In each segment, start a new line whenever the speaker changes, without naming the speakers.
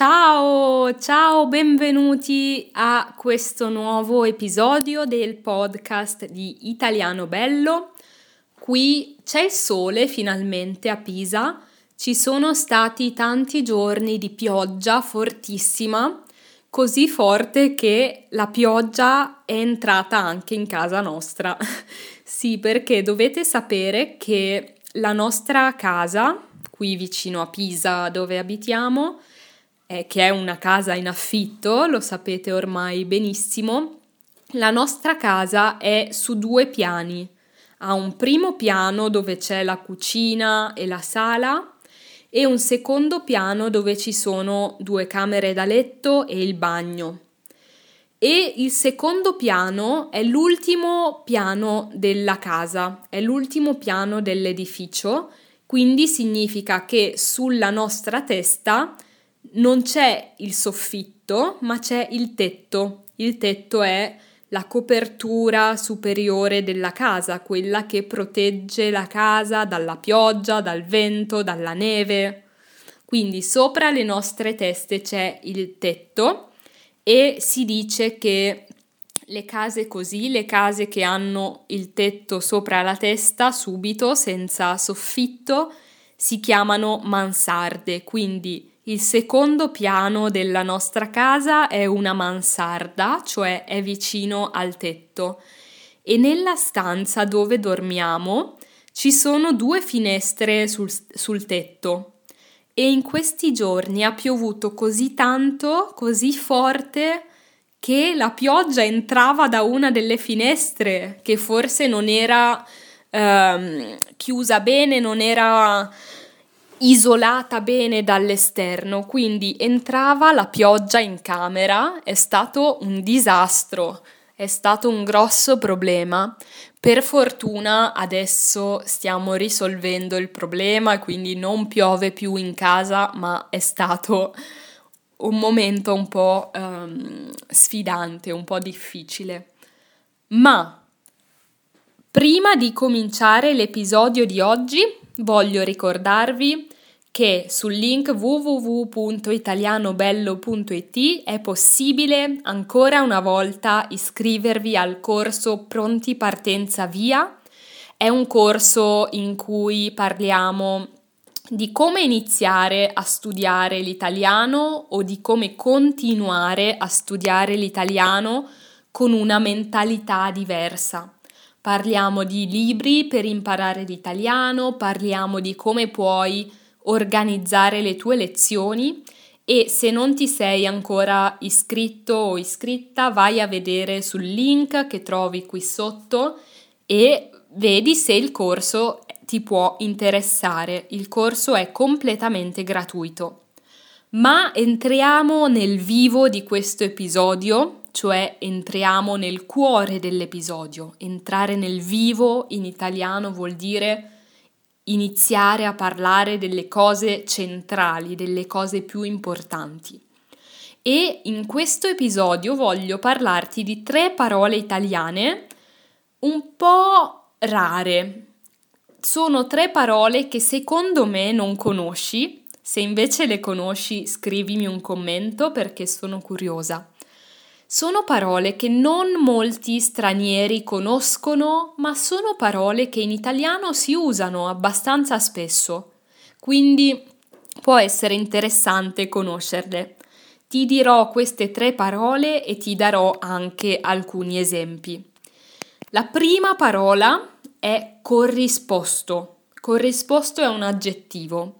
Ciao, ciao, benvenuti a questo nuovo episodio del podcast di Italiano Bello. Qui c'è il sole finalmente a Pisa, ci sono stati tanti giorni di pioggia fortissima, così forte che la pioggia è entrata anche in casa nostra. sì, perché dovete sapere che la nostra casa, qui vicino a Pisa dove abitiamo, eh, che è una casa in affitto, lo sapete ormai benissimo, la nostra casa è su due piani. Ha un primo piano dove c'è la cucina e la sala e un secondo piano dove ci sono due camere da letto e il bagno. E il secondo piano è l'ultimo piano della casa, è l'ultimo piano dell'edificio, quindi significa che sulla nostra testa non c'è il soffitto, ma c'è il tetto. Il tetto è la copertura superiore della casa, quella che protegge la casa dalla pioggia, dal vento, dalla neve. Quindi sopra le nostre teste c'è il tetto e si dice che le case così, le case che hanno il tetto sopra la testa subito, senza soffitto, si chiamano mansarde, quindi il secondo piano della nostra casa è una mansarda, cioè è vicino al tetto, e nella stanza dove dormiamo ci sono due finestre sul, sul tetto. E in questi giorni ha piovuto così tanto, così forte, che la pioggia entrava da una delle finestre, che forse non era ehm, chiusa bene, non era isolata bene dall'esterno, quindi entrava la pioggia in camera, è stato un disastro, è stato un grosso problema. Per fortuna adesso stiamo risolvendo il problema quindi non piove più in casa, ma è stato un momento un po' um, sfidante, un po' difficile. Ma prima di cominciare l'episodio di oggi, voglio ricordarvi che sul link www.italianobello.it è possibile ancora una volta iscrivervi al corso Pronti Partenza Via. È un corso in cui parliamo di come iniziare a studiare l'italiano o di come continuare a studiare l'italiano con una mentalità diversa. Parliamo di libri per imparare l'italiano, parliamo di come puoi organizzare le tue lezioni e se non ti sei ancora iscritto o iscritta vai a vedere sul link che trovi qui sotto e vedi se il corso ti può interessare. Il corso è completamente gratuito. Ma entriamo nel vivo di questo episodio cioè entriamo nel cuore dell'episodio. Entrare nel vivo in italiano vuol dire iniziare a parlare delle cose centrali, delle cose più importanti. E in questo episodio voglio parlarti di tre parole italiane un po' rare. Sono tre parole che secondo me non conosci. Se invece le conosci, scrivimi un commento perché sono curiosa. Sono parole che non molti stranieri conoscono, ma sono parole che in italiano si usano abbastanza spesso, quindi può essere interessante conoscerle. Ti dirò queste tre parole e ti darò anche alcuni esempi. La prima parola è corrisposto. Corrisposto è un aggettivo.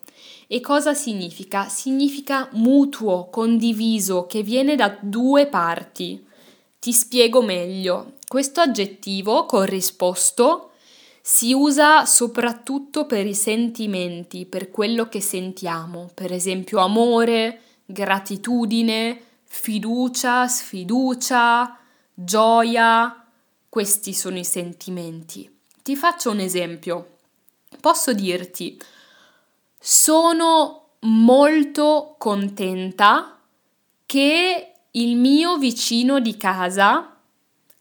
E cosa significa? Significa mutuo, condiviso, che viene da due parti. Ti spiego meglio. Questo aggettivo corrisposto si usa soprattutto per i sentimenti, per quello che sentiamo, per esempio amore, gratitudine, fiducia, sfiducia, gioia. Questi sono i sentimenti. Ti faccio un esempio. Posso dirti sono molto contenta che il mio vicino di casa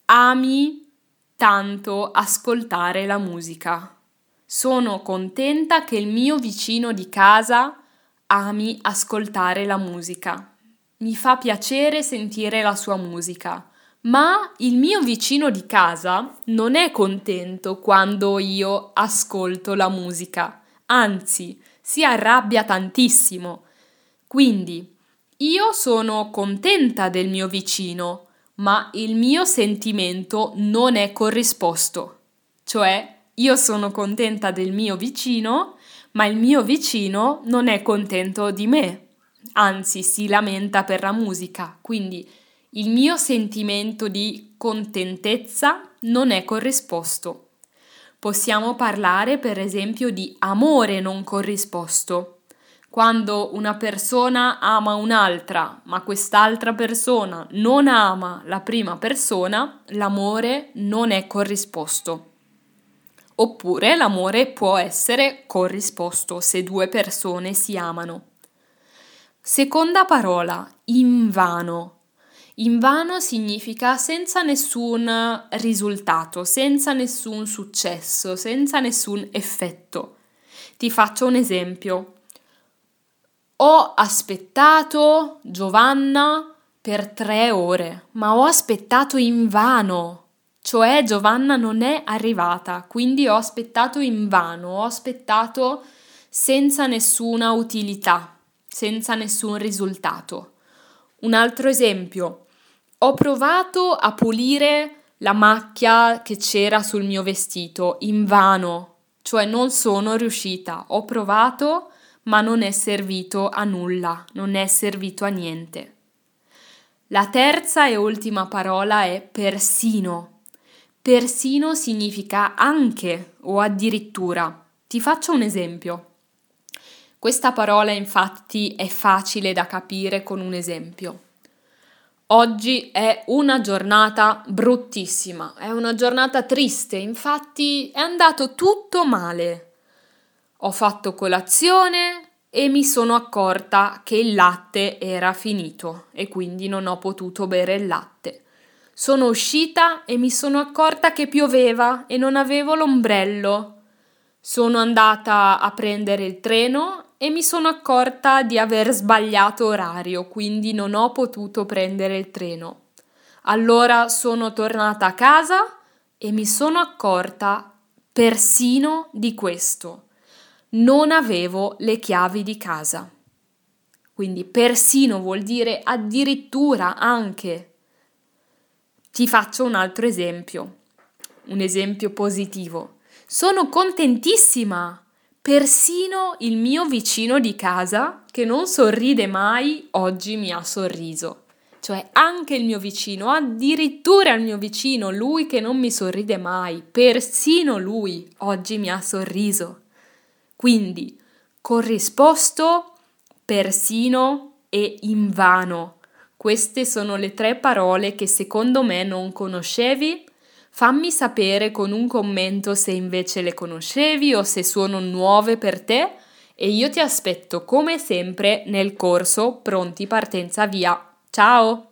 ami tanto ascoltare la musica. Sono contenta che il mio vicino di casa ami ascoltare la musica. mi fa piacere sentire la sua musica, ma il mio vicino di casa non è contento quando io ascolto la musica, anzi, si arrabbia tantissimo. Quindi, io sono contenta del mio vicino, ma il mio sentimento non è corrisposto. Cioè, io sono contenta del mio vicino, ma il mio vicino non è contento di me, anzi si lamenta per la musica, quindi il mio sentimento di contentezza non è corrisposto. Possiamo parlare per esempio di amore non corrisposto. Quando una persona ama un'altra, ma quest'altra persona non ama la prima persona, l'amore non è corrisposto. Oppure l'amore può essere corrisposto se due persone si amano. Seconda parola, invano. Invano significa senza nessun risultato, senza nessun successo, senza nessun effetto. Ti faccio un esempio. Ho aspettato Giovanna per tre ore, ma ho aspettato invano. Cioè Giovanna non è arrivata, quindi ho aspettato invano, ho aspettato senza nessuna utilità, senza nessun risultato. Un altro esempio, ho provato a pulire la macchia che c'era sul mio vestito, invano, cioè non sono riuscita, ho provato ma non è servito a nulla, non è servito a niente. La terza e ultima parola è persino. Persino significa anche o addirittura. Ti faccio un esempio. Questa parola infatti è facile da capire con un esempio. Oggi è una giornata bruttissima, è una giornata triste, infatti è andato tutto male. Ho fatto colazione e mi sono accorta che il latte era finito e quindi non ho potuto bere il latte. Sono uscita e mi sono accorta che pioveva e non avevo l'ombrello. Sono andata a prendere il treno e mi sono accorta di aver sbagliato orario, quindi non ho potuto prendere il treno. Allora sono tornata a casa e mi sono accorta persino di questo. Non avevo le chiavi di casa. Quindi persino vuol dire addirittura anche ti faccio un altro esempio, un esempio positivo. Sono contentissima! Persino il mio vicino di casa, che non sorride mai, oggi mi ha sorriso. Cioè anche il mio vicino, addirittura il mio vicino, lui che non mi sorride mai, persino lui oggi mi ha sorriso. Quindi corrisposto, persino e invano. Queste sono le tre parole che secondo me non conoscevi. Fammi sapere con un commento se invece le conoscevi o se sono nuove per te e io ti aspetto come sempre nel corso Pronti Partenza Via. Ciao!